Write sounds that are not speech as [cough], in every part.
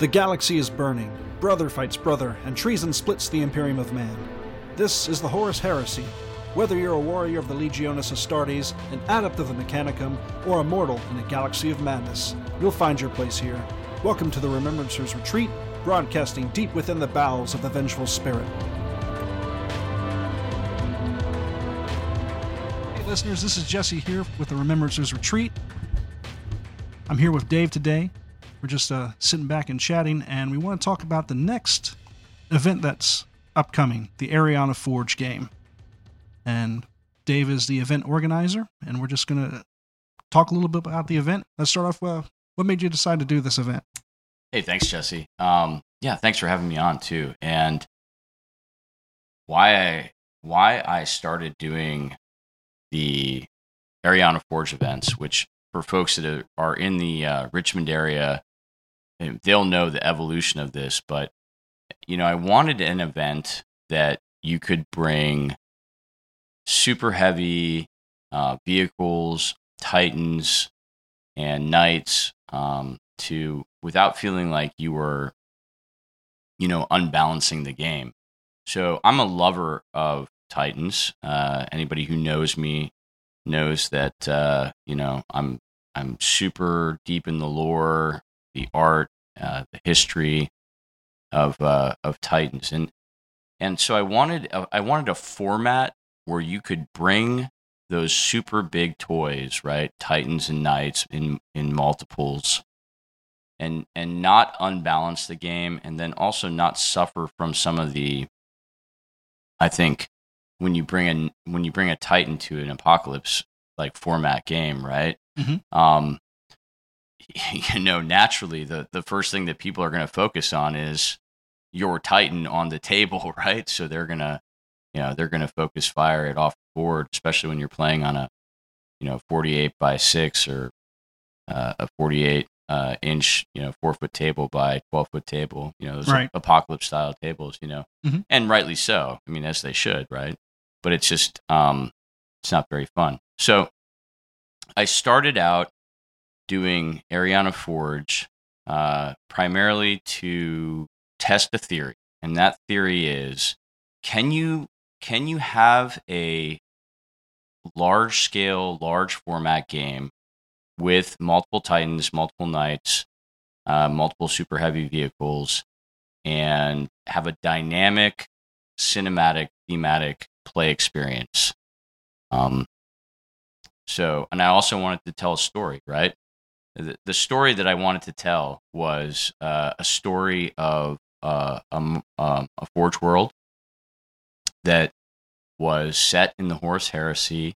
The galaxy is burning, brother fights brother, and treason splits the Imperium of Man. This is the Horus Heresy. Whether you're a warrior of the Legiones Astartes, an adept of the Mechanicum, or a mortal in a galaxy of madness, you'll find your place here. Welcome to the Remembrancers Retreat, broadcasting deep within the bowels of the vengeful spirit. Hey, listeners, this is Jesse here with the Remembrancers Retreat. I'm here with Dave today. We're just uh, sitting back and chatting, and we want to talk about the next event that's upcoming the Ariana Forge game. And Dave is the event organizer, and we're just going to talk a little bit about the event. Let's start off with what made you decide to do this event? Hey, thanks, Jesse. Um, yeah, thanks for having me on too. And why I why I started doing the Ariana Forge events, which for folks that are in the uh, Richmond area, they'll know the evolution of this. But you know, I wanted an event that you could bring super heavy uh, vehicles, Titans, and Knights um, to without feeling like you were, you know, unbalancing the game. So I'm a lover of Titans. Uh, anybody who knows me knows that uh, you know I'm I'm super deep in the lore, the art, uh, the history of uh, of Titans, and and so I wanted a, I wanted a format where you could bring those super big toys, right? Titans and Knights in in multiples, and and not unbalance the game, and then also not suffer from some of the. I think when you bring a when you bring a Titan to an apocalypse like format game, right? Mm-hmm. Um, [laughs] you know, naturally, the the first thing that people are going to focus on is your Titan on the table, [laughs] right? So they're gonna, you know, they're gonna focus fire it off the board, especially when you're playing on a, you know, 48 by six or uh, a 48 uh, inch, you know, four foot table by 12 foot table, you know, those Right. apocalypse style tables, you know, Mhm. and rightly so. I mean, as they should, right? But it's just, um, it's not very fun. So I started out doing Ariana Forge uh, primarily to test a theory, and that theory is: can you can you have a large scale, large format game with multiple Titans, multiple Knights, uh, multiple super heavy vehicles, and have a dynamic, cinematic, thematic play experience? Um, so, and I also wanted to tell a story, right? The, story that I wanted to tell was uh, a story of uh, um, a Forge world that was set in the Horus Heresy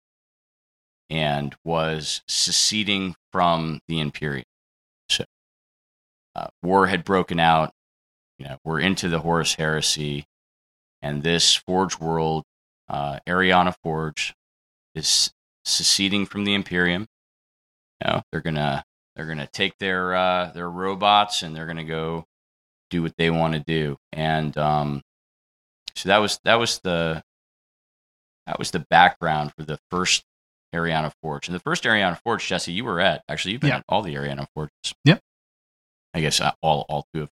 and was seceding from the Imperium. So, uh, war had broken out. You know, we're into the Horus Heresy, and this Forge world, uh, Ariana Forge, is seceding from the Imperium. You know, they're gonna they're gonna take their uh, their robots and they're gonna go do what they want to do. And um, so that was that was the that was the background for the first Ariana Forge. And the first Ariana Forge, Jesse, you were at. Actually, you've been Yeah. at all the Ariana Forges. Yep. I guess uh, all all two of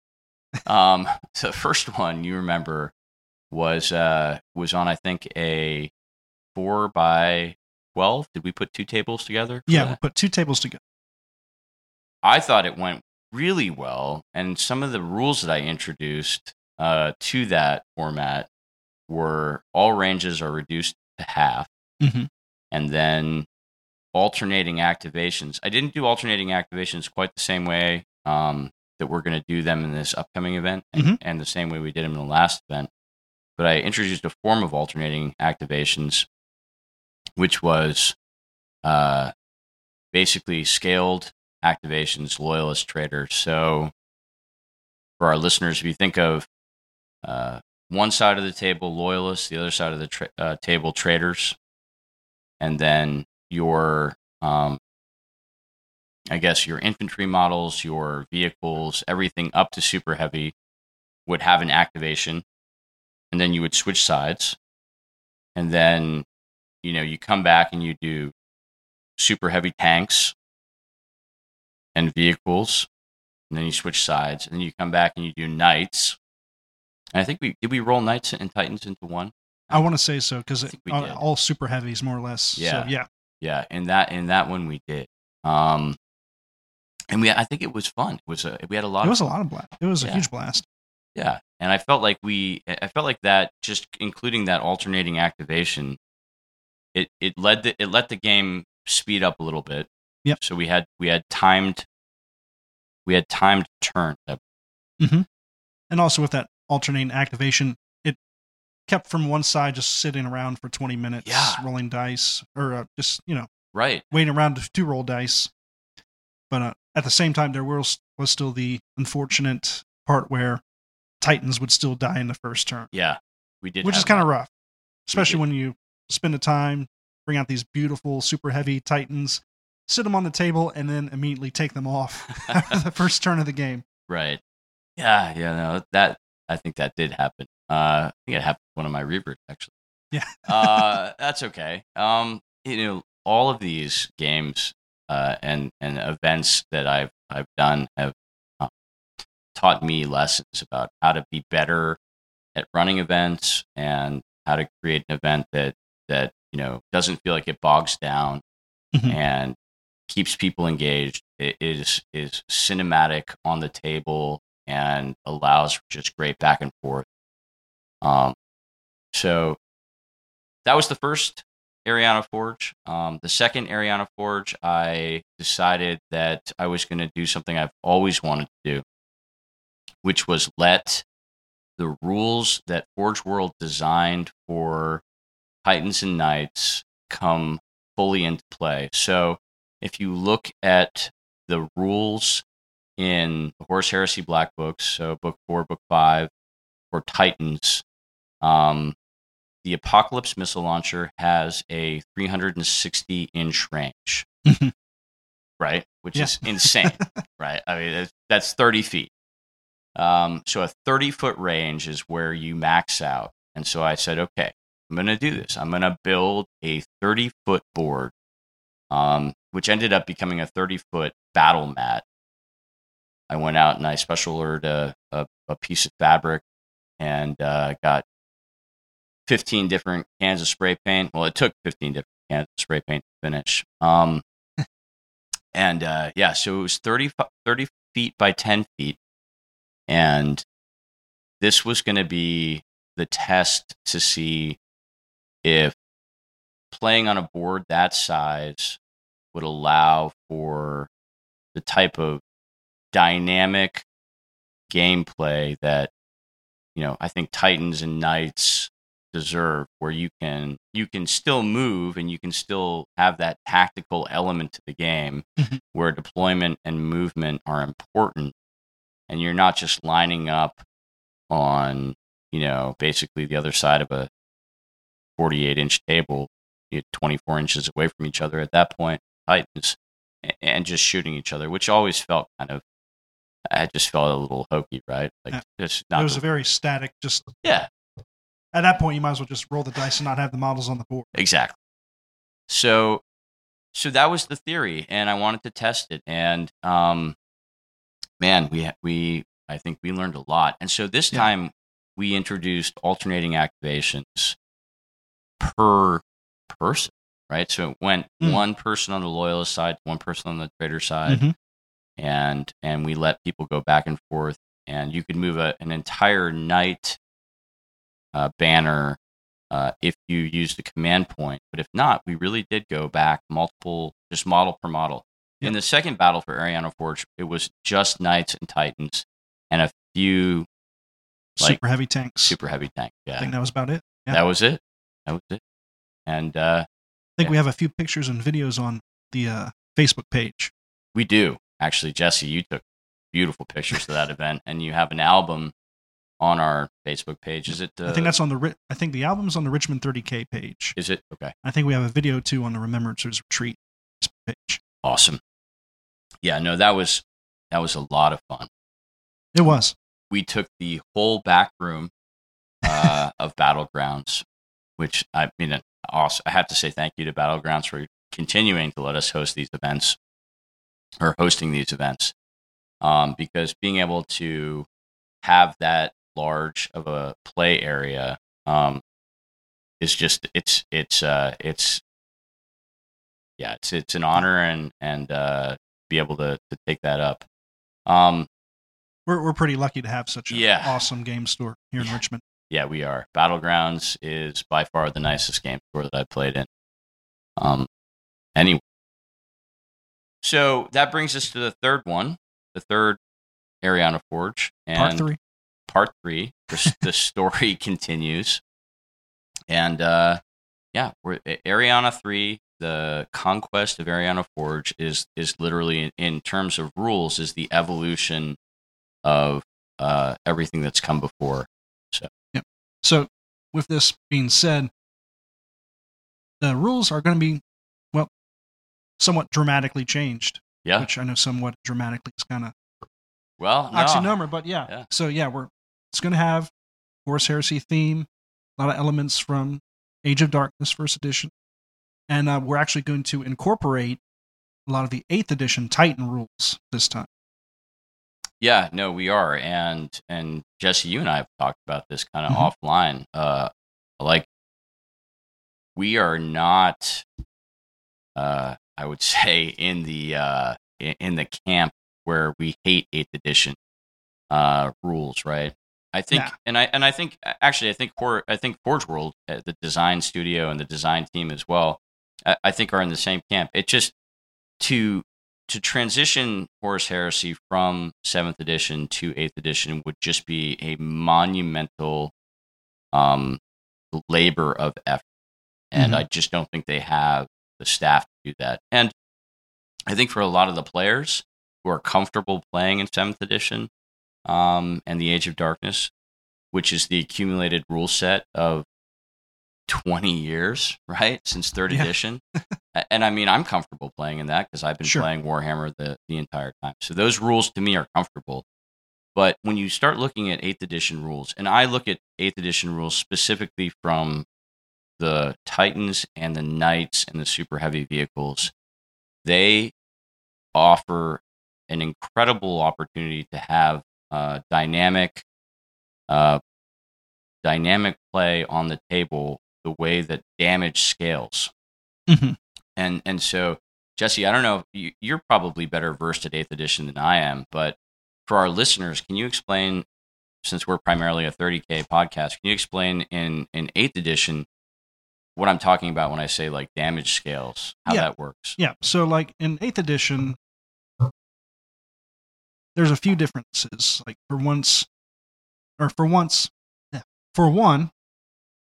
them. um, [laughs] so the first one you remember was uh was on I think a four by twelve. Did we put two tables together? Yeah, that? we put two tables together. I thought it went really well, and some of the rules that I introduced uh, to that format were all ranges are reduced to half, Mhm. and then alternating activations. I didn't do alternating activations quite the same way um, that we're going to do them in this upcoming event, and, Mhm. and the same way we did them in the last event. But I introduced a form of alternating activations, which was uh, basically scaled activations, loyalist traders. So, for our listeners, if you think of uh, one side of the table, loyalists, the other side of the tra- uh, table, traders, and then your, um, I guess, your infantry models, your vehicles, everything up to super heavy would have an activation, and then you would switch sides, and then you know you come back and you do super heavy tanks and vehicles and then you switch sides, and then you come back and you do knights. And I think we did we roll knights and titans into one. I want to say so because think all super heavies more or less. Yeah. So, yeah. Yeah, in that in that one we did. Um, and we I think it was fun. It was a, we had a lot. It of was a lot of blast. It was a huge blast. Yeah, and I felt like we, I felt like that, just including that alternating activation, it it led the, it let the game speed up a little bit. Yep. So we had we had timed, we had timed turn. And also with that alternating activation, it kept from one side just sitting around for 20 minutes, Yeah. rolling dice, or uh, just, you know, Right. waiting around to, to roll dice. But uh, at the same time, there was, was still the unfortunate part where Titans would still die in the first turn, Yeah. We did. which is kind of rough, especially when you spend the time, bring out these beautiful, super heavy Titans, sit them on the table, and then immediately take them off [laughs] after the first turn of the game. Right. Yeah. Yeah. No. That I think that did happen. Uh, I think it happened with one of my reavers actually. Yeah. [laughs] uh, that's okay. Um, you know, all of these games uh, and and events that I've I've done have uh, taught me lessons about how to be better at running events and how to create an event that that you know doesn't feel like it bogs down Mhm. and keeps people engaged. It is is cinematic on the table and allows just great back and forth. Um, so that was the first Ariana Forge. Um, the second Ariana Forge, I decided that I was going to do something I've always wanted to do, which was let the rules that Forge World designed for Titans and Knights come fully into play. So if you look at the rules in the Horus Heresy Black Books, so book four, book five, for Titans, um, the Apocalypse missile launcher has a 360 inch range, [laughs] right? Which Yeah. is insane, [laughs] right? I mean, that's- that's 30 feet. Um, so a 30 foot range is where you max out. And so I said, okay, I'm going to do this. I'm going to build a 30 foot board, um, which ended up becoming a 30 foot battle mat. I went out and I special ordered a, a, a piece of fabric and uh, got 15 different cans of spray paint. Well, it took 15 different cans of spray paint to finish. Um, [laughs] and uh, yeah, so it was 30, 30 feet by 10 feet. And this was going to be the test to see if playing on a board that size would allow for the type of dynamic gameplay that you know I think Titans and Knights deserve where you can you can still move and you can still have that tactical element to the game Mhm. where deployment and movement are important and you're not just lining up on you know basically the other side of a 48 inch table you're 24 inches away from each other at that point titans and just shooting each other which always felt kind of i just felt a little hokey right like Yeah. just It was a very static, just yeah at that point, you might as well just roll the dice and not have the models on the board. Exactly. So, so that was the theory, and I wanted to test it. And um, man, we we I think we learned a lot. And so this Yeah. time we introduced alternating activations per person, right? So it went Mm. one person on the loyalist side, one person on the traitor side, Mhm. and and we let people go back and forth. And you could move a, an entire knight uh, banner uh, if you use the command point. But if not, we really did go back multiple, just model per model. In the second battle for Ariana Forge, it was just knights and titans and a few Like, super heavy tanks. super heavy tanks. I think that was about it. yeah. that was it. That was it. And uh, think yeah. we have a few pictures and videos on the uh, Facebook page. we do actually, Jesse. You took beautiful pictures of that [laughs] event, and you have an album on our Facebook page. Is it? Uh, I think that's on the. I think the album's on the Richmond 30K page. Is it okay? I think we have a video too on the Remembrancers Retreat page. Awesome. Yeah, no, that was that was a lot of fun. It was. we took the whole back room uh, of Battlegrounds, which I mean, also I have to say thank you to Battlegrounds for continuing to let us host these events or hosting these events. um, because being able to have that large of a play area um, is just it's it's uh, it's yeah it's it's an honor and and uh, be able to to take that up. Um, We're we're pretty lucky to have such an Yeah. awesome game store here in Yeah. Richmond. Yeah, we are. Battlegrounds is by far the nicest game store that I've played in. Um, anyway, so that brings us to the third one, the third Ariana Forge, and Part three. part three. The, the [laughs] story continues, and uh, yeah, we're Ariana three. The conquest of Ariana Forge is is literally in, in terms of rules is the evolution of uh, everything that's come before. So, with this being said, the rules are going to be, well, somewhat dramatically changed, Yeah. which I know somewhat dramatically is kind of Well, no. oxynomer, but yeah. Yeah. So, yeah, we're it's going to have Horus Heresy theme, a lot of elements from Age of Darkness First Edition, and uh, we're actually going to incorporate a lot of the Eighth Edition Titan rules this time. Yeah, no, we are, and and Jesse, you and I have talked about this kind of Mhm. offline. Uh, like we are not, uh, I would [laughs] say, in the uh, in, the camp where we hate Eighth Edition uh, rules, right? I think, Nah. and I and I think actually, I think For, I think Forge World, uh, the design studio and the design team as well, I, I think are in the same camp. It just to to transition Horus Heresy from seventh edition to eighth edition would just be a monumental um, labor of effort, and Mhm. I just don't think they have the staff to do that. And I think for a lot of the players who are comfortable playing in seventh edition um, and the Age of Darkness, which is the accumulated rule set of 20 years, right? Since third Yeah. edition. [laughs] And I mean, I'm comfortable playing in that because I've been Sure. playing Warhammer the, the entire time. So those rules to me are comfortable. But when you start looking at 8th edition rules, and I look at 8th edition rules specifically from the Titans and the Knights and the super heavy vehicles, they offer an incredible opportunity to have uh, dynamic, uh, dynamic play on the table the way that damage scales. Mhm. And and so Jesse, I don't know, you, you're probably better versed at Eighth Edition than I am, but for our listeners, can you explain? Since we're primarily a 30k podcast, can you explain in in Eighth Edition what I'm talking about when I say like damage scales, how Yeah. that works? Yeah. So, like in eighth edition, there's a few differences. Like for once, or for once, yeah, for one,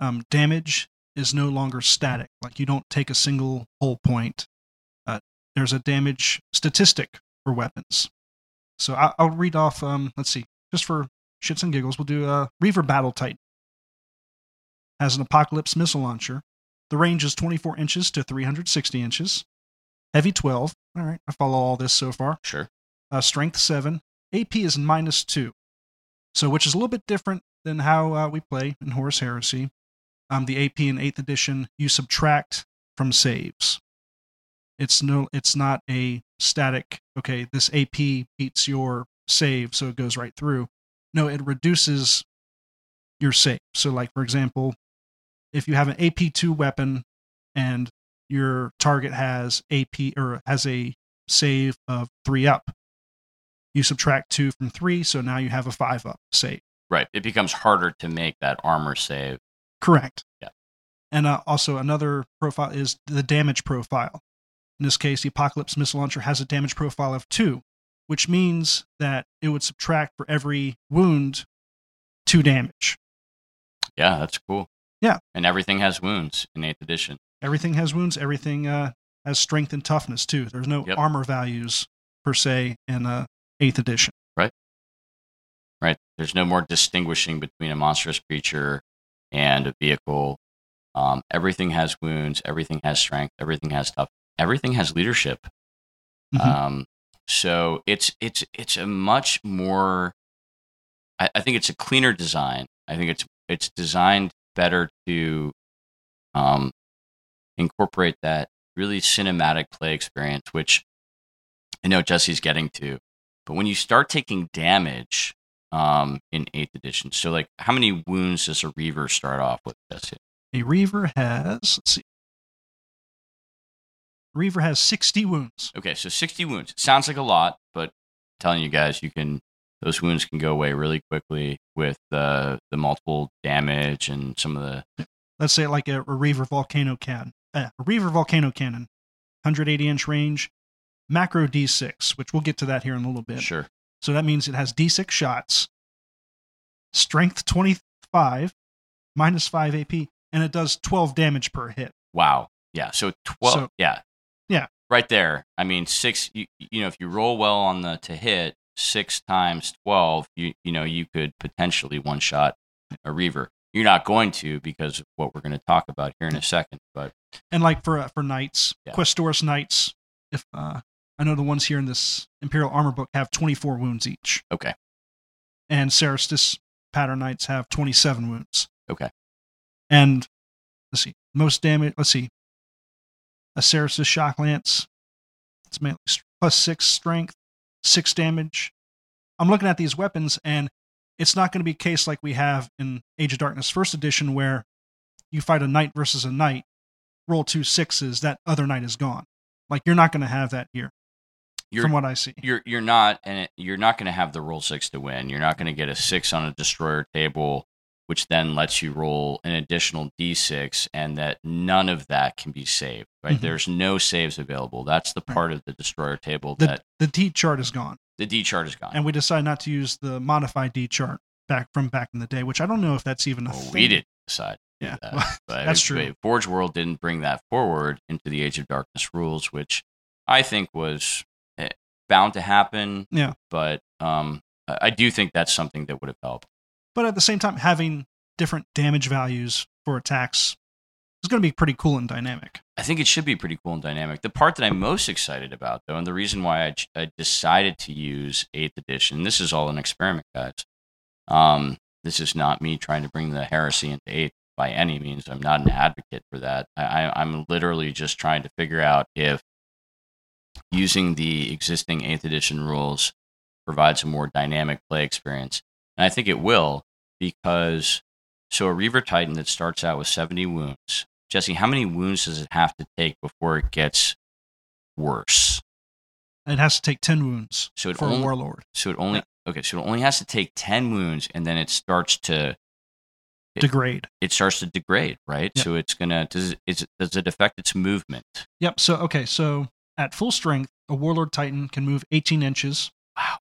um, damage is no longer static. Like you don't take a single hull point. Uh, there's a damage statistic for weapons. So I, I'll read off. Um, let's see, just for shits and giggles, we'll do a Reaver Battle Titan. Has an Apocalypse missile launcher. The range is 24 inches to 360 inches. Heavy 12. All right, I follow all this so far. Sure. Uh, strength 7. AP is minus 2. So, which is a little bit different than how uh, we play in Horus Heresy. Um, the AP in 8th edition, you subtract from saves. It's no, it's not a static. Okay, this AP beats your save, so it goes right through. No, it reduces your save. So, like for example, if you have an AP2 weapon and your target has AP or has a save of three up, you subtract two from three, so now you have a five up save. Right. It becomes harder to make that armor save. Correct. Yeah. And uh, also another profile is the damage profile. In this case, the Apocalypse missile launcher has a damage profile of two, which means that it would subtract for every wound two damage. Yeah, that's cool. Yeah. And everything has wounds in 8th edition. Everything has wounds. Everything uh, has strength and toughness too. There's no Yep. armor values per se in uh, eighth edition. right? Right. There's no more distinguishing between a monstrous creature and a vehicle. Um, everything has wounds, everything has strength, everything has stuff, everything has leadership. Mhm. Um, so it's it's it's a much more. I, I think it's a cleaner design. I think it's it's designed better to um, incorporate that really cinematic play experience, which I know Jesse's getting to But when you start taking damage um, in eighth edition, so like how many wounds does a Reaver start off with? That's it. A Reaver has, let's see. Reaver has 60 wounds. Okay, so 60 wounds. Sounds like a lot, but I'm telling you guys, you can those wounds can go away really quickly with the the multiple damage and some of the Let's say like a, a Reaver Volcano Cannon. Uh, a Reaver Volcano Cannon, 180 inch range, macro D6, which we'll get to that here in a little bit. sure. So that means it has D6 shots, strength 25, minus 5 AP, and it does 12 damage per hit. Wow. Yeah. So 12. So- yeah. Yeah. Right there. I mean, six, you, you know, if you roll well on the to hit, six times 12, you, you know, you could potentially one shot a Reaver. You're not going to because of what we're going to talk about here in a second. But And like for uh, for knights, Yeah. Questoris knights, if uh, I know the ones here in this Imperial Armor book have 24 wounds each. Okay. And Cerastus pattern knights have 27 wounds. Okay. And let's see, most damage. Let's see, a Cerastus shock lance. It's mainly plus six strength, six damage. I'm looking at these weapons, and it's not going to be a case like we have in Age of Darkness First Edition, where you fight a knight versus a knight, roll two sixes, that other knight is gone. Like you're not going to have that here, you're, from what I see. you're, you're not, and it, you're not going to have the roll six to win. You're not going to get a six on a destroyer table, which then lets you roll an additional d6, and that none of that can be saved. Right? Mhm. There's no saves available. That's the Right. part of the destroyer table The that the D chart is gone, the D chart is gone. and we decided not to use the modified D chart back from back in the day, which I don't know if that's even a Well, thing. we didn't decide. Yeah, that. well, [laughs] that's true. but Forge World didn't bring that forward into the Age of Darkness rules, which I think was bound to happen. Yeah. But um, I do think that's something that would have helped. But at the same time, having different damage values for attacks is going to be pretty cool and dynamic. I think it should be pretty cool and dynamic. The part that I'm most excited about, though, and the reason why I, I decided to use 8th edition, this is all an experiment, guys. Um, this is not me trying to bring the heresy into 8th by any means. I'm not an advocate for that. I, I, I'm literally just trying to figure out if using the existing 8th edition rules provides a more dynamic play experience. And I think it will because so a Reaver Titan that starts out with 70 wounds. Jesse, how many wounds does it have to take before it gets worse? It has to take 10 wounds So it for only- a warlord. So it only okay, so it only has to take 10 wounds and then it starts to It- Degrade. it starts to degrade, right? Yep. So it's going to does it- does it affect its movement? Yep. So, okay. So at full strength, a warlord titan can move 18 inches. Wow.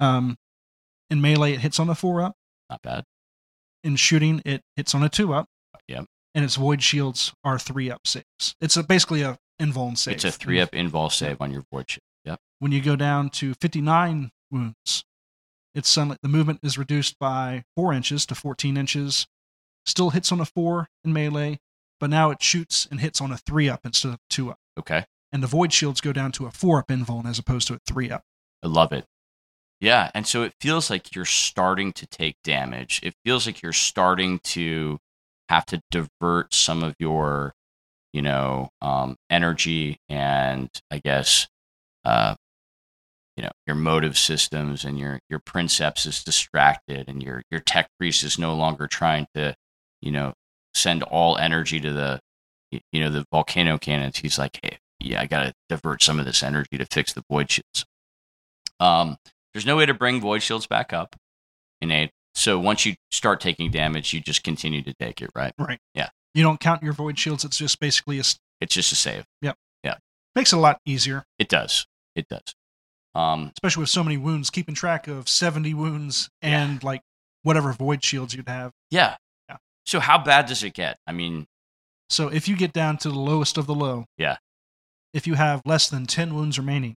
Um, in melee, it hits on a four up. Not bad. In shooting, it hits on a two up. Yep. And its void shields are three up saves. It's a, basically a invuln save. It's a 3 up invuln save on your void shield. Yep. When you go down to 59 wounds, it's suddenly the movement is reduced by four inches to 14 inches. Still hits on a four in melee, but now it shoots and hits on a three up instead of two up. Okay. And the void shields go down to a four up invuln as opposed to a three up. I love it. Yeah, and so it feels like you're starting to take damage. It feels like you're starting to have to divert some of your, you know, um, energy and I guess, uh, you know, your motive systems and your your princeps is distracted and your your tech priest is no longer trying to, you know, send all energy to the, you know, the volcano cannons. He's like, hey, yeah, I got to divert some of this energy to fix the void shields. Um, there's no way to bring void shields back up in eight. So once you start taking damage, you just continue to take it, right? Right. Yeah. You don't count your void shields. It's just basically a It's just a save. Yep. Yeah. Makes it a lot easier, It does. It does. Um, especially with so many wounds. Keeping track of 70 wounds and like whatever void shields you'd have. yeah. Yeah. So how bad does it get? I mean, So if you get down to the lowest of the low, Yeah. If you have less than 10 wounds remaining,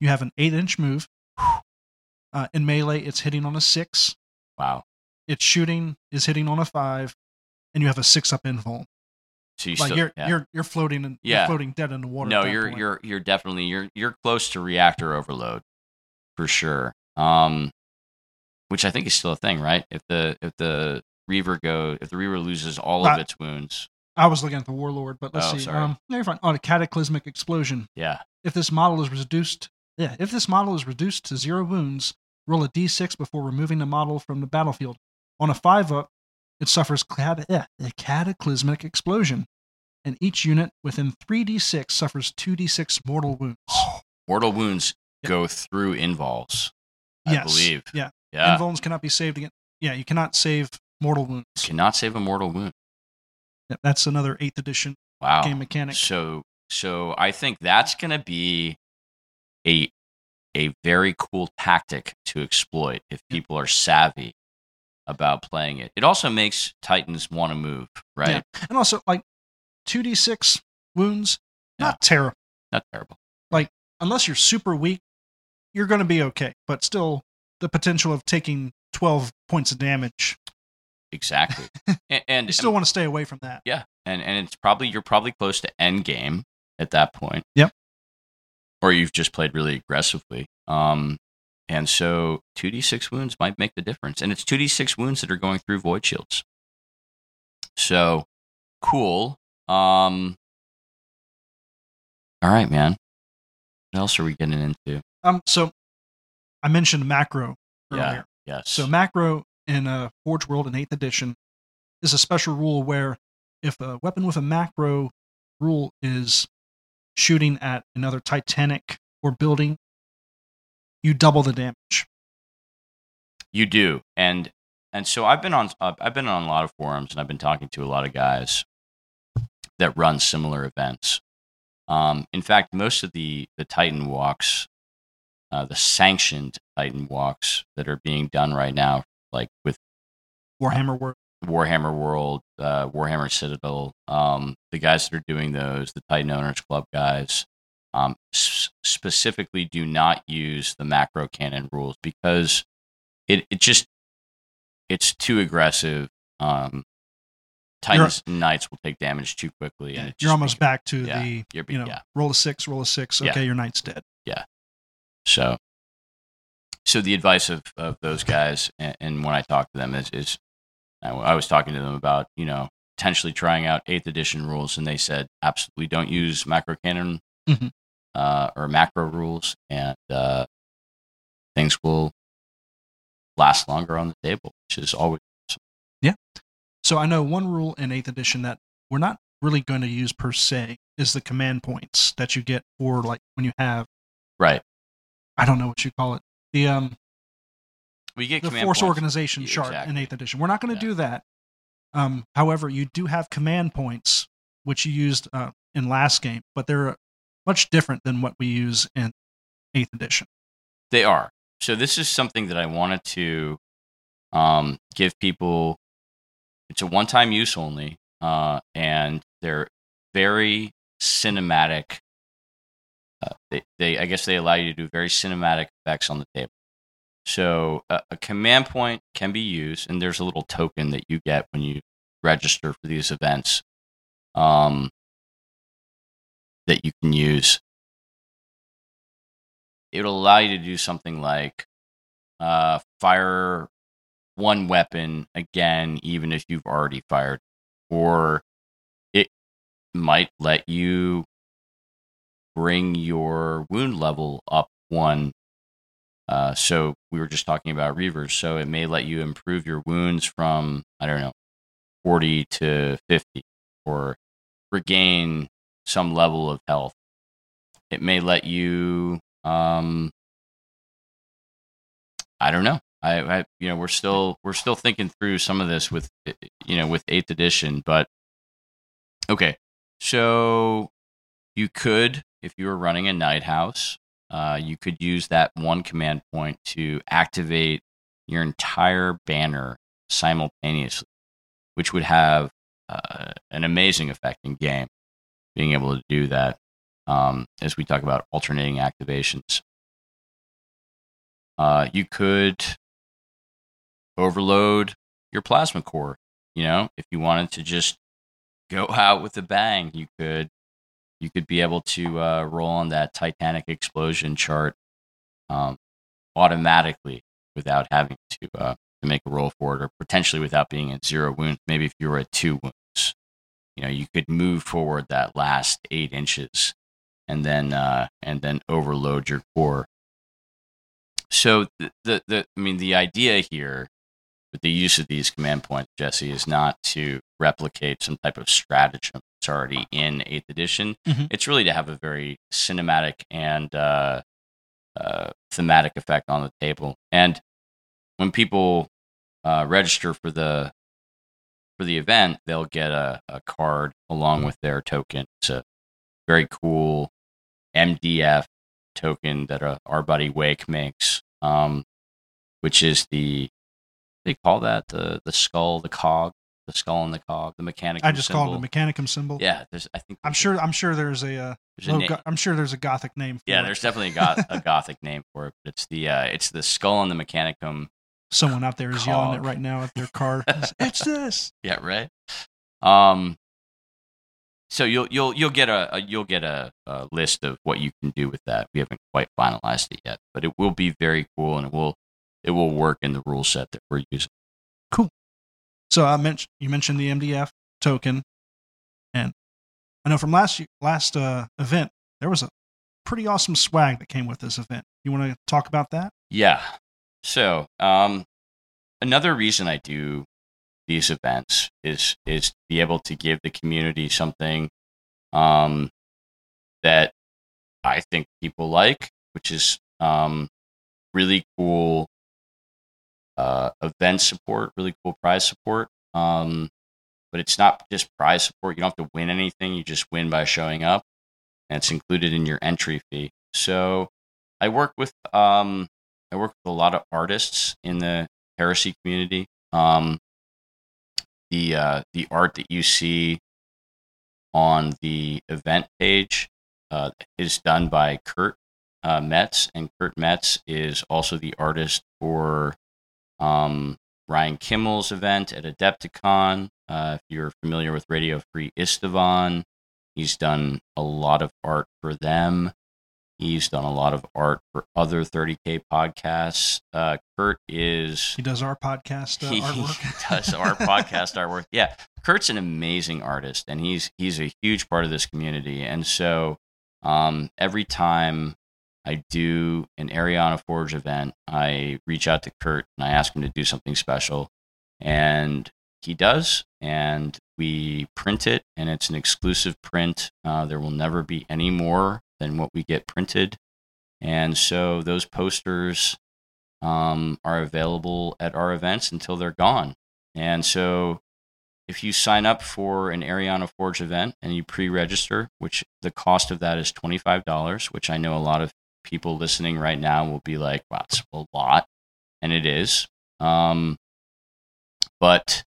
you have an eight inch move. [sighs] Uh, in melee, it's hitting on a six. wow. Its shooting is hitting on a five, and you have a six up invuln. So you Like still, you're yeah. you're you're floating and Yeah. you're floating dead in the water. no, you're point. you're you're definitely you're you're close to reactor overload for sure. Um, which I think is still a thing, right? If the if the Reaver go if the Reaver loses all of its wounds, I was looking at the warlord, but let's Oh, see. sorry. Um, no, you're fine. On a cataclysmic explosion, yeah, if this model is reduced Yeah, if this model is reduced to zero wounds, roll a d6 before removing the model from the battlefield. On a 5 up, it suffers cat- a cataclysmic explosion, and each unit within 3d6 suffers 2d6 mortal wounds. [gasps] Mortal wounds Yep. go through invulns, I yes. believe. Yeah. Yeah. Invulns cannot be saved again. Yeah, you cannot save mortal wounds. Cannot save a mortal wound. Yeah, that's another 8th edition Wow. game mechanic. So so I think that's going to be a a very cool tactic to exploit if people are savvy about playing it. It also makes Titans want to move, right? Yeah. And also, like, 2d6 wounds, Yeah. not terrible. Not terrible. Like unless you're super weak, you're going to be okay. But still, the potential of taking 12 points of damage, Exactly. [laughs] and, and you still want to stay away from that. yeah, and and it's probably you're probably close to end game at that point. Yep. Or you've just played really aggressively. Um and so 2d6 wounds might make the difference. And it's 2d6 wounds that are going through void shields. So cool. Um All right, man. What else are we getting into? Um, so I mentioned macro Yeah. earlier. Yes. So macro in uh, Forge World in 8th edition is a special rule where if a weapon with a macro rule is shooting at another Titanic or building, you double the damage. You do, and and so I've been on I've been on a lot of forums, and I've been talking to a lot of guys that run similar events. Um, in fact, most of the the Titan walks, uh, the sanctioned Titan walks that are being done right now, like with Warhammer World. Warhammer World, uh, Warhammer Citadel, um, the guys that are doing those, the Titan Owners Club guys, um, s- specifically do not use the macro cannon rules because it, it just it's too aggressive. Um, Titans Knights will take damage too quickly, and You're almost back to yeah, the you know yeah. roll a six, roll a six. Yeah. Okay, your knight's dead. Yeah. So, so the advice of, of those guys, and, and when I talk to them, is, is I, I was talking to them about you know potentially trying out eighth edition rules, and they said absolutely don't use macro cannon Mhm. uh, or macro rules, and uh, things will last longer on the table, which is always awesome. yeah. So I know one rule in eighth edition that we're not really going to use per se is the command points that you get for like when you have right. I don't know what you call it the um We get the command force points. organization Yeah, chart in eighth edition. We're not going to Yeah. do that. Um, however, you do have command points which you used uh, in last game, but they're much different than what we use in eighth edition. They are. So this is something that I wanted to um, give people. It's a one-time use only, uh, and they're very cinematic. Uh, they, they, I guess, they allow you to do very cinematic effects on the table. So a, a command point can be used, and there's a little token that you get when you register for these events um, that you can use it'll allow you to do something like uh, fire one weapon again, even if you've already fired, or it might let you bring your wound level up one. Uh, so we were just talking about reavers, so it may let you improve your wounds from I don't know, forty to fifty, or regain some level of health. It may let you um, I don't know. I, I, you know, we're still we're still thinking through some of this with, you know, with eighth edition. But okay, so you could, if you were running a knight house, uh, you could use that one command point to activate your entire banner simultaneously, which would have uh, an amazing effect in game. Being able to do that um, as we talk about alternating activations. Uh, you could overload your plasma core. You know, if you wanted to just go [laughs] out with a bang, you could you could be able to uh, roll on that Titanic explosion chart um, automatically without having to uh, to make a roll for it, or potentially without being at zero wounds. Maybe if you were at two wounds, you know, you could move forward that last eight inches and then uh, and then overload your core. So the, the the I mean the idea here with the use of these command points, Jesse, is not to replicate some type of stratagem that's already in Eighth Edition. Mhm. It's really to have a very cinematic and uh, uh, thematic effect on the table. And when people uh, register for the for the event, they'll get a, a card along with their token. It's a very cool MDF token that uh, our buddy Wake makes, um, which is the they call that the the skull, the cog, the skull and the cog, the mechanic. I just called it a Mechanicum symbol. Yeah, there's. I think I'm sure. I'm sure there's a. Uh, there's a oh, na- go- I'm sure there's a gothic name. For yeah, it. there's definitely a, goth, a gothic name for it. But it's the uh, it's the skull and the mechanicum. someone out there is yelling it right now at their [laughs] car. It's, this. Yeah, right. Um. So you'll you'll you'll get a, a you'll get a, a list of what you can do with that. We haven't quite finalized it yet, but it will be very cool and it will it will work in the rule set that we're using. So I mentioned you mentioned the MDF token, and I know from last year, last uh, event there was a pretty awesome swag that came with this event. You want to talk about that? Yeah. So, um, another reason I do these events is is to be able to give the community something um, that I think people like, which is um, really cool uh, event support, really cool prize support. Um, but it's not just prize support. You don't have to win anything. You just win by showing up, and it's included in your entry fee. So I work with um, I work with a lot of artists in the heresy community. Um, the uh, the art that you see on the event page uh, is done by Kurt uh, Metz, and Kurt Metz is also the artist for um, Ryan Kimmel's event at Adepticon. Uh, if you're familiar with Radio Free Istvan, he's done a lot of art for them. He's done a lot of art for other 30K podcasts. Uh, Kurt is He does our podcast uh, he artwork. [laughs] does our podcast artwork. Yeah, Kurt's an amazing artist, and he's he's a huge part of this community. And so, um, every time I do an Ariana Forge event, I reach out to Kurt and I ask him to do something special, and he does. And we print it, and it's an exclusive print. Uh, there will never be any more than what we get printed. And so those posters um, are available at our events until they're gone. And so if you sign up for an Ariana Forge event and you pre-register, which the cost of that is $25, which I know a lot of people listening right now will be like, wow, it's a lot. And it is. Um, but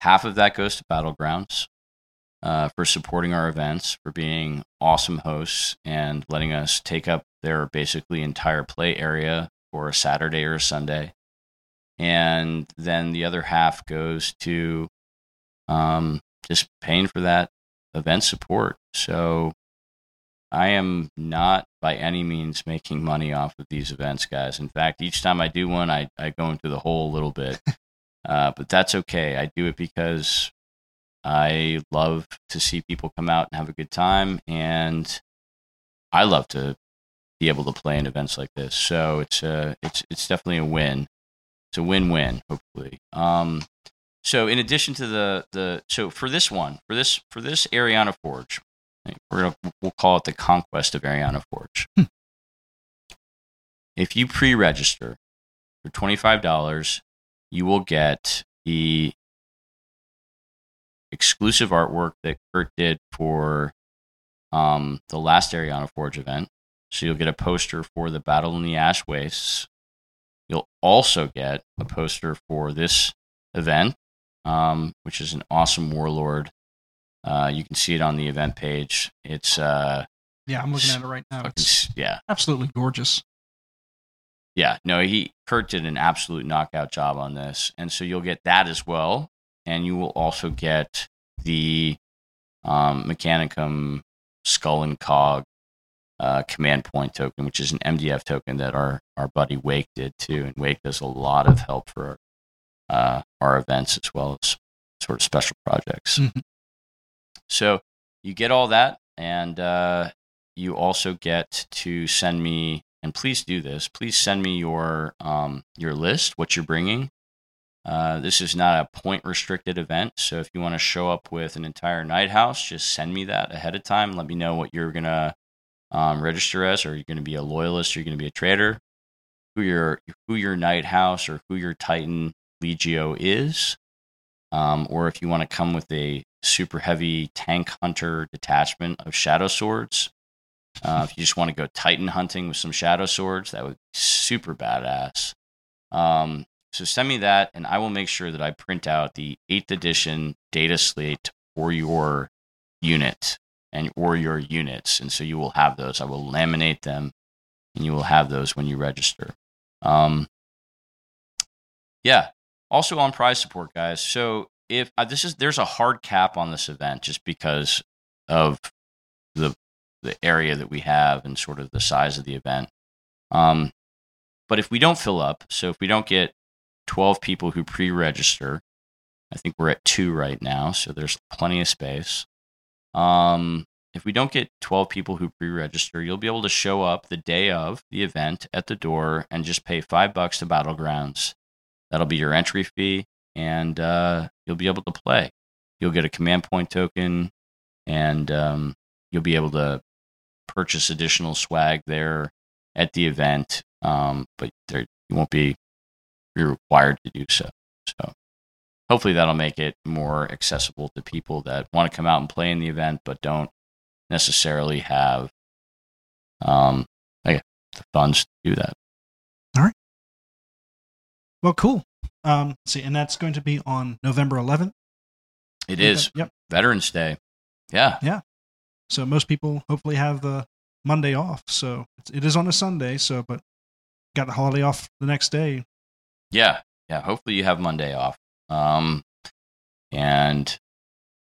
half of that goes to Battlegrounds uh, for supporting our events, for being awesome hosts and letting us take up their basically entire play area for a Saturday or a Sunday. And then the other half goes to um, just paying for that event support. So I am not by any means making money off of these events, guys. In fact, each time I do one, I, I go into the hole a little bit. [laughs] uh, but that's okay. I do it because I love to see people come out and have a good time. And I love to be able to play in events like this. So it's a, it's, it's definitely a win. It's a win-win, hopefully. Um, so in addition to the the so for this one for this for this Ariana Forge, we're gonna we'll call it the conquest of Ariana Forge. Hmm. If you pre-register for twenty five dollars, you will get the exclusive artwork that Kurt did for um, the last Ariana Forge event. So you'll get a poster for the Battle in the Ash Wastes. You'll also get a poster for this event, um, which is an awesome warlord. Uh, you can see it on the event page. It's uh, Yeah, I'm looking at it right now. It's yeah, absolutely gorgeous. yeah. No, he Kurt did an absolute knockout job on this, and so you'll get that as well, and you will also get the um, Mechanicum Skull and Cog uh, command point token, which is an MDF token that our our buddy Wake did too, and Wake does a lot of help for uh, our events as well as sort of special projects. Mhm. So you get all that, and uh, you also get to send me, and please do this. Please send me your um, your list, what you're bringing. Uh, this is not a point restricted event, so if you want to show up with an entire knight house, just send me that ahead of time. Let me know what you're gonna um, register as. Are you going to be a loyalist? Are you going to be a trader? Who your who your knight house or who your Titan Legio is, um, or if you want to come with a super heavy tank hunter detachment of shadow swords. Uh, if you just want to go Titan hunting with some shadow swords, that would be super badass. Um, so send me that, and I will make sure that I print out the eighth edition data slate for your unit and or your units, and so you will have those. I will laminate them, and you will have those when you register. Um, yeah. Also on prize support, guys. So if uh, this is there's a hard cap on this event just because of the the area that we have and sort of the size of the event. Um, but if we don't fill up, so if we don't get 12 people who pre-register, I think we're at two right now, so there's plenty of space. Um, if we don't get 12 people who pre-register, you'll be able to show up the day of the event at the door and just pay five bucks to Battlegrounds. That'll be your entry fee, and uh, you'll be able to play. You'll get a command point token, and um, you'll be able to purchase additional swag there at the event. Um, but there, you won't be required to do so. So hopefully that'll make it more accessible to people that want to come out and play in the event, but don't necessarily have um, the funds to do that. Well, cool. Um, see, and that's going to be on November 11th. It is. Yep. Veterans Day. Yeah. Yeah. So most people hopefully have the Monday off. So it is on a Sunday. So, but got the holiday off the next day. Yeah. Yeah. Hopefully you have Monday off. Um, and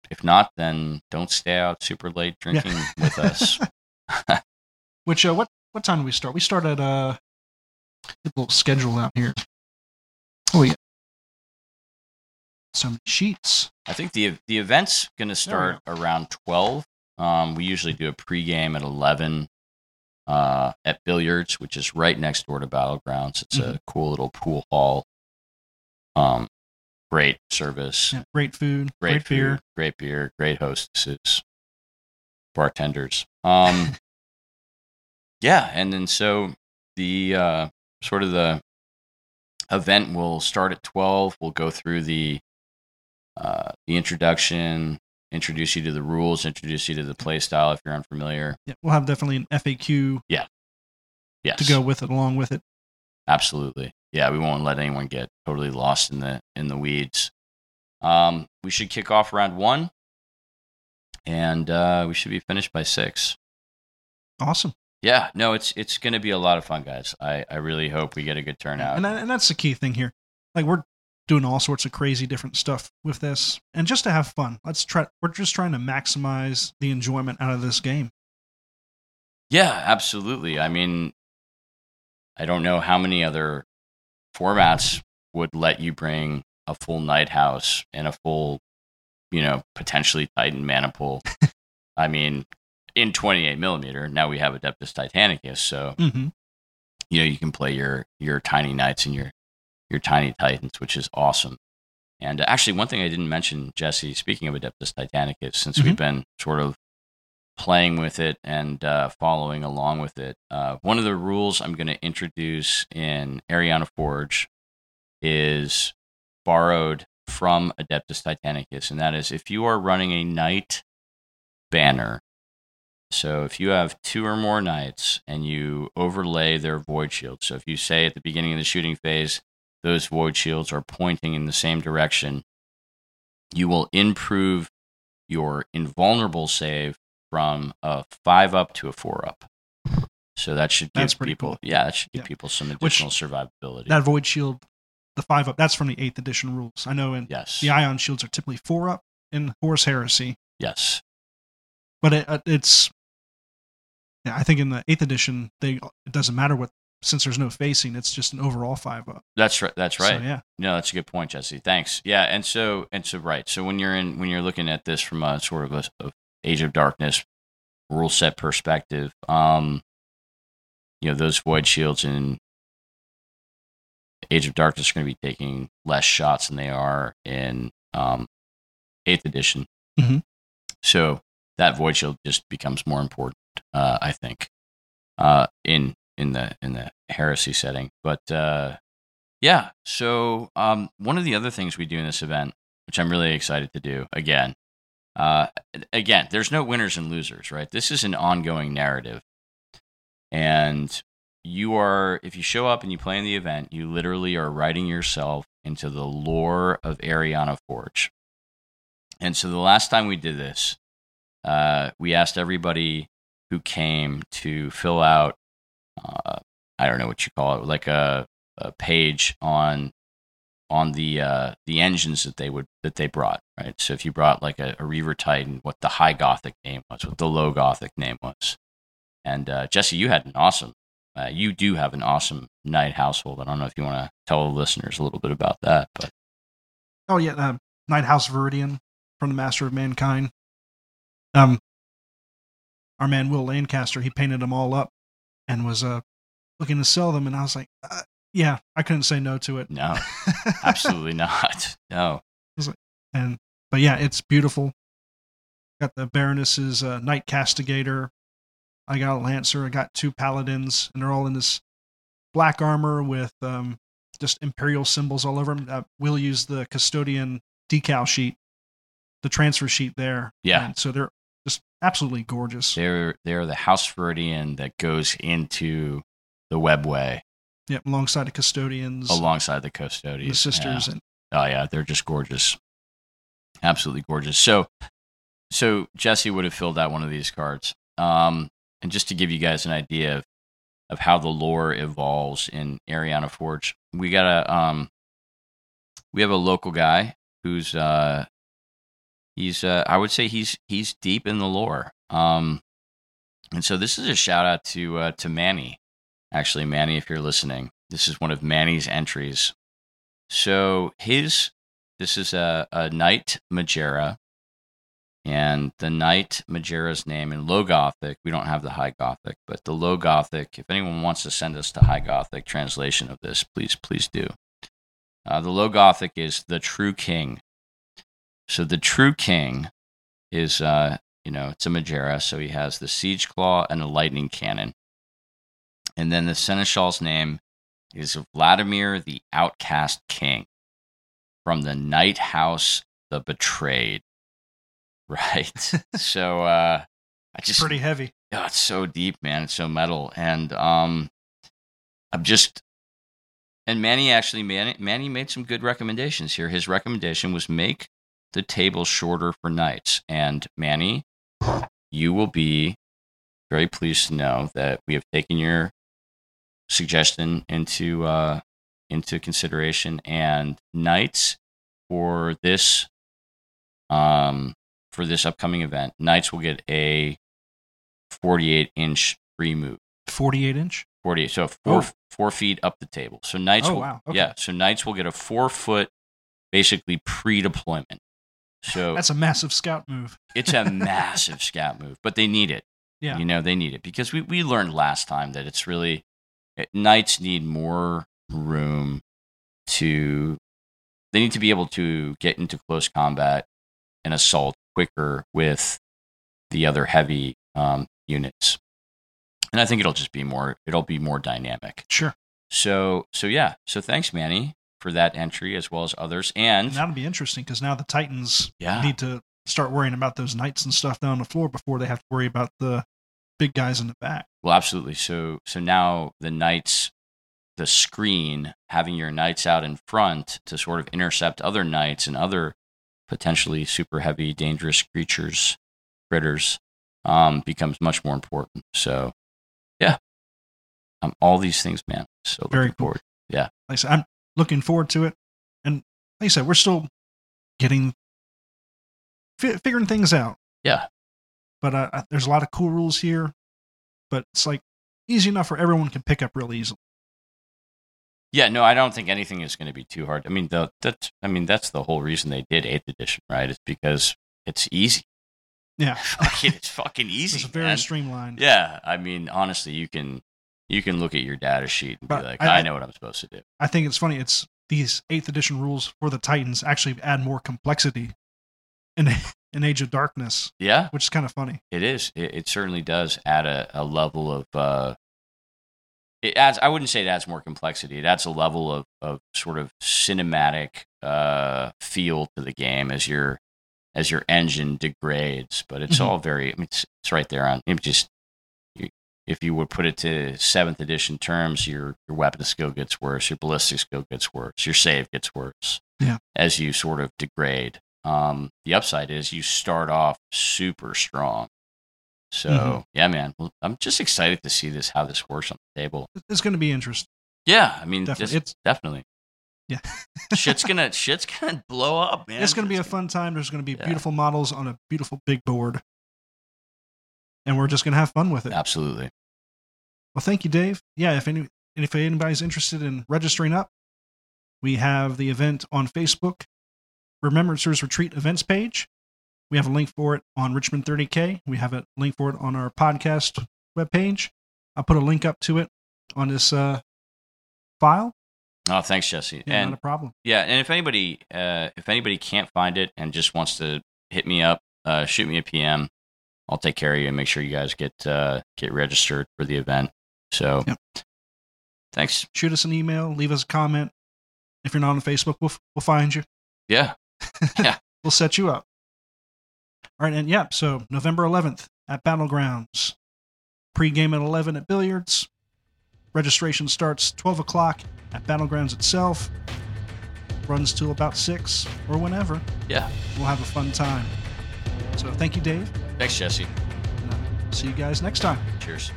if not, then don't stay out super late drinking yeah. with us. [laughs] [laughs] Which uh, what what time do we start? We start at uh, a little schedule out here. Oh yeah, so many sheets. I think the the event's going to start around twelve. Um, we usually do a pregame at eleven uh, at Billiards, which is right next door to Battlegrounds. It's mm-hmm. a cool little pool hall. Um, great service, yeah, great food, great, great food, beer, great beer, great hostesses, bartenders. Um, [laughs] yeah, and then so the uh, sort of the event will start at twelve. We'll go through the uh, the introduction, introduce you to the rules, introduce you to the play style if you're unfamiliar. Yeah, we'll have definitely an FAQ. Yeah. Yes. To go with it, along with it. Absolutely. Yeah, we won't let anyone get totally lost in the in the weeds. Um, we should kick off round one, and uh, we should be finished by six. Awesome. Yeah, no, it's it's going to be a lot of fun, guys. I, I really hope we get a good turnout. And and that's the key thing here. Like we're doing all sorts of crazy different stuff with this and just to have fun let's try we're just trying to maximize the enjoyment out of this game yeah absolutely i mean i don't know how many other formats would let you bring a full knight house and a full you know potentially titan mana [laughs] pool i mean in 28 millimeter now we have adeptus titanicus so mm-hmm. you know you can play your your tiny knights and your your tiny titans, which is awesome. And uh, actually, one thing I didn't mention, Jesse, speaking of Adeptus Titanicus, since mm-hmm. we've been sort of playing with it and uh, following along with it, uh, one of the rules I'm going to introduce in Ariana Forge is borrowed from Adeptus Titanicus, and that is if you are running a knight banner. So if you have two or more knights and you overlay their void shield, so if you say at the beginning of the shooting phase, those void shields are pointing in the same direction, you will improve your invulnerable save from a five up to a four up. So that should give people, cool. yeah, that should give yeah. people some additional Which, survivability. That void shield, the five up, that's from the eighth edition rules. I know in yes. the ion shields are typically four up in Horus Heresy. Yes, but it, uh, it's, I think in the eighth edition they it doesn't matter what since there's no facing, it's just an overall five up. That's right. That's right. So, yeah. No, that's a good point, Jesse. Thanks. Yeah, and so and so right. So when you're in when you're looking at this from a sort of a, a Age of Darkness rule set perspective. Um, you know, those void shields in Age of Darkness are going to be taking less shots than they are in um, Eighth Edition. Mhm. So that void shield just becomes more important, uh, I think, uh, in in the in the heresy setting. But uh, yeah, so um, one of the other things we do in this event, which I'm really excited to do again, uh, again, there's no winners and losers, right? This is an ongoing narrative, and you are if you show up and you play in the event, you literally are writing yourself into the lore of Ariana Forge. And so the last time we did this, uh, we asked everybody who came to fill out, uh, I don't know what you call it, like a, a page on on the uh, the engines that they would that they brought, right? So if you brought like a, a Reaver Titan, what the high Gothic name was, what the low Gothic name was, and uh, Jesse, you had an awesome, uh, you do have an awesome knight household. I don't know if you want to tell the listeners a little bit about that, but Oh yeah, uh, Knight House Viridian from the Master of Mankind. Um, our man Will Lancaster, he painted them all up and was uh looking to sell them, and I was like, uh, yeah, I couldn't say no to it. no, [laughs] absolutely not. No, and but yeah, it's beautiful. Got the Baroness's uh, Knight Castigator. I got a Lancer. I got two Paladins, and they're all in this black armor with um, just Imperial symbols all over them. Uh, we'll use the Custodian decal sheet, the transfer sheet there. Yeah. And so they're absolutely gorgeous. they're they're the House Viridian that goes into the webway Yep, alongside the Custodians, alongside the custodians. the sisters, Yeah. and Oh yeah, they're just gorgeous. Absolutely gorgeous. So so Jesse would have filled out one of these cards. Um and just to give you guys an idea of of how the lore evolves in Ariana Forge, we got a um we have a local guy who's uh he's uh I would say he's he's deep in the lore. Um and so this is a shout out to uh to Manny. Actually, Manny, if you're listening, this is one of Manny's entries so his this is a, a knight Magaera, and the knight Magaera's name in low Gothic. We don't have the high Gothic, but the low Gothic. If anyone wants to send us the high Gothic translation of this, please please do. Uh, the low Gothic is the true king. So the true king is uh you know it's a Magaera, so he has the siege claw and a lightning cannon, and then the seneschal's name is Vladimir the Outcast King from the Knight House the Betrayed. [laughs] Right. so uh I just pretty heavy. oh, it's so deep, man. It's so metal. And um I'm just and Manny actually Manny, Manny made some good recommendations here. His recommendation was make the table shorter for knights. And Manny, you will be very pleased to know that we have taken your suggestion into uh into consideration and knights for this um for this upcoming event knights will get a 48 inch remove. 48 inch. 48 so four Oh. four feet up the table so knights Oh, will wow. Okay. yeah so knights will get a four foot basically pre-deployment so That's a massive scout move. it's a massive scout move, but they need it. Yeah. You know, they need it because we, we learned last time that it's really it, knights need more room to they need to be able to get into close combat and assault quicker with the other heavy um, units. And I think it'll just be more it'll be more dynamic. Sure. So so yeah. So thanks, Manny, for that entry as well as others. And And that'll be interesting because now the Titans yeah. need to start worrying about those knights and stuff down the floor before they have to worry about the big guys in the back. Well, absolutely. So so now the knights, the screen having your knights out in front to sort of intercept other knights and other potentially super heavy, dangerous creatures, critters, um, becomes much more important. So, yeah, um, all these things, man. So Very looking cool. forward. Like I said, I'm looking forward to it. And like I said, we're still getting fi- figuring things out. Yeah. But uh, there's a lot of cool rules here. But it's like easy enough for everyone can pick up real easily. Yeah, no, I don't think anything is going to be too hard. I mean, the that I mean that's the whole reason they did Eighth Edition, right? It's because it's easy. Yeah. [laughs] it's fucking easy. It's very man. streamlined. Yeah, I mean, honestly, you can you can look at your data sheet and be like, I- I, know what I'm supposed to do. I think it's funny. It's these eighth edition rules for the Titans actually add more complexity in in Age of Darkness, Yeah, which is kind of funny. it is. It, it certainly does add a, a level of. Uh, it adds. I wouldn't say it adds more complexity. It adds a level of of sort of cinematic uh, feel to the game as your as your engine degrades. But it's Mhm. all very. I mean, it's, it's right there on. It just if you would put it to seventh edition terms, your your weapon skill gets worse, your ballistic skill gets worse, your save gets worse. Yeah. As you sort of degrade. Um, the upside is you start off super strong. So Mhm. yeah, man, I'm just excited to see this how this works on the table. It's going to be interesting. Yeah, I mean, Definitely. just- It's definitely. Yeah. shit's gonna [laughs] shit's gonna blow up, man. it's going to be a fun time. There's going to be Yeah. beautiful models on a beautiful big board, and we're just going to have fun with it. Absolutely. Well, thank you, Dave. Yeah, if any if anybody's interested in registering up, we have the event on Facebook, Remembrancers Retreat events page. We have a link for it on Richmond 30K. We have a link for it on our podcast webpage. I'll put a link up to it on this uh, file. Oh, thanks, Jesse. Yeah, and not a problem. yeah, and if anybody uh, if anybody can't find it and just wants to hit me up, uh, shoot me a PM. I'll take care of you and make sure you guys get uh, get registered for the event. So, Yep. thanks. Shoot us an email, leave us a comment. If you're not on Facebook, we'll, we'll find you. Yeah, [laughs] yeah, We'll set you up. All right, and yeah, so November 11th at Battlegrounds. Pre-game at 11 at Billiards. Registration starts 12 o'clock at Battlegrounds itself. Runs till about 6 or whenever. yeah. We'll have a fun time. So thank you, Dave. Thanks, Jesse. And, uh, see you guys next time. Cheers.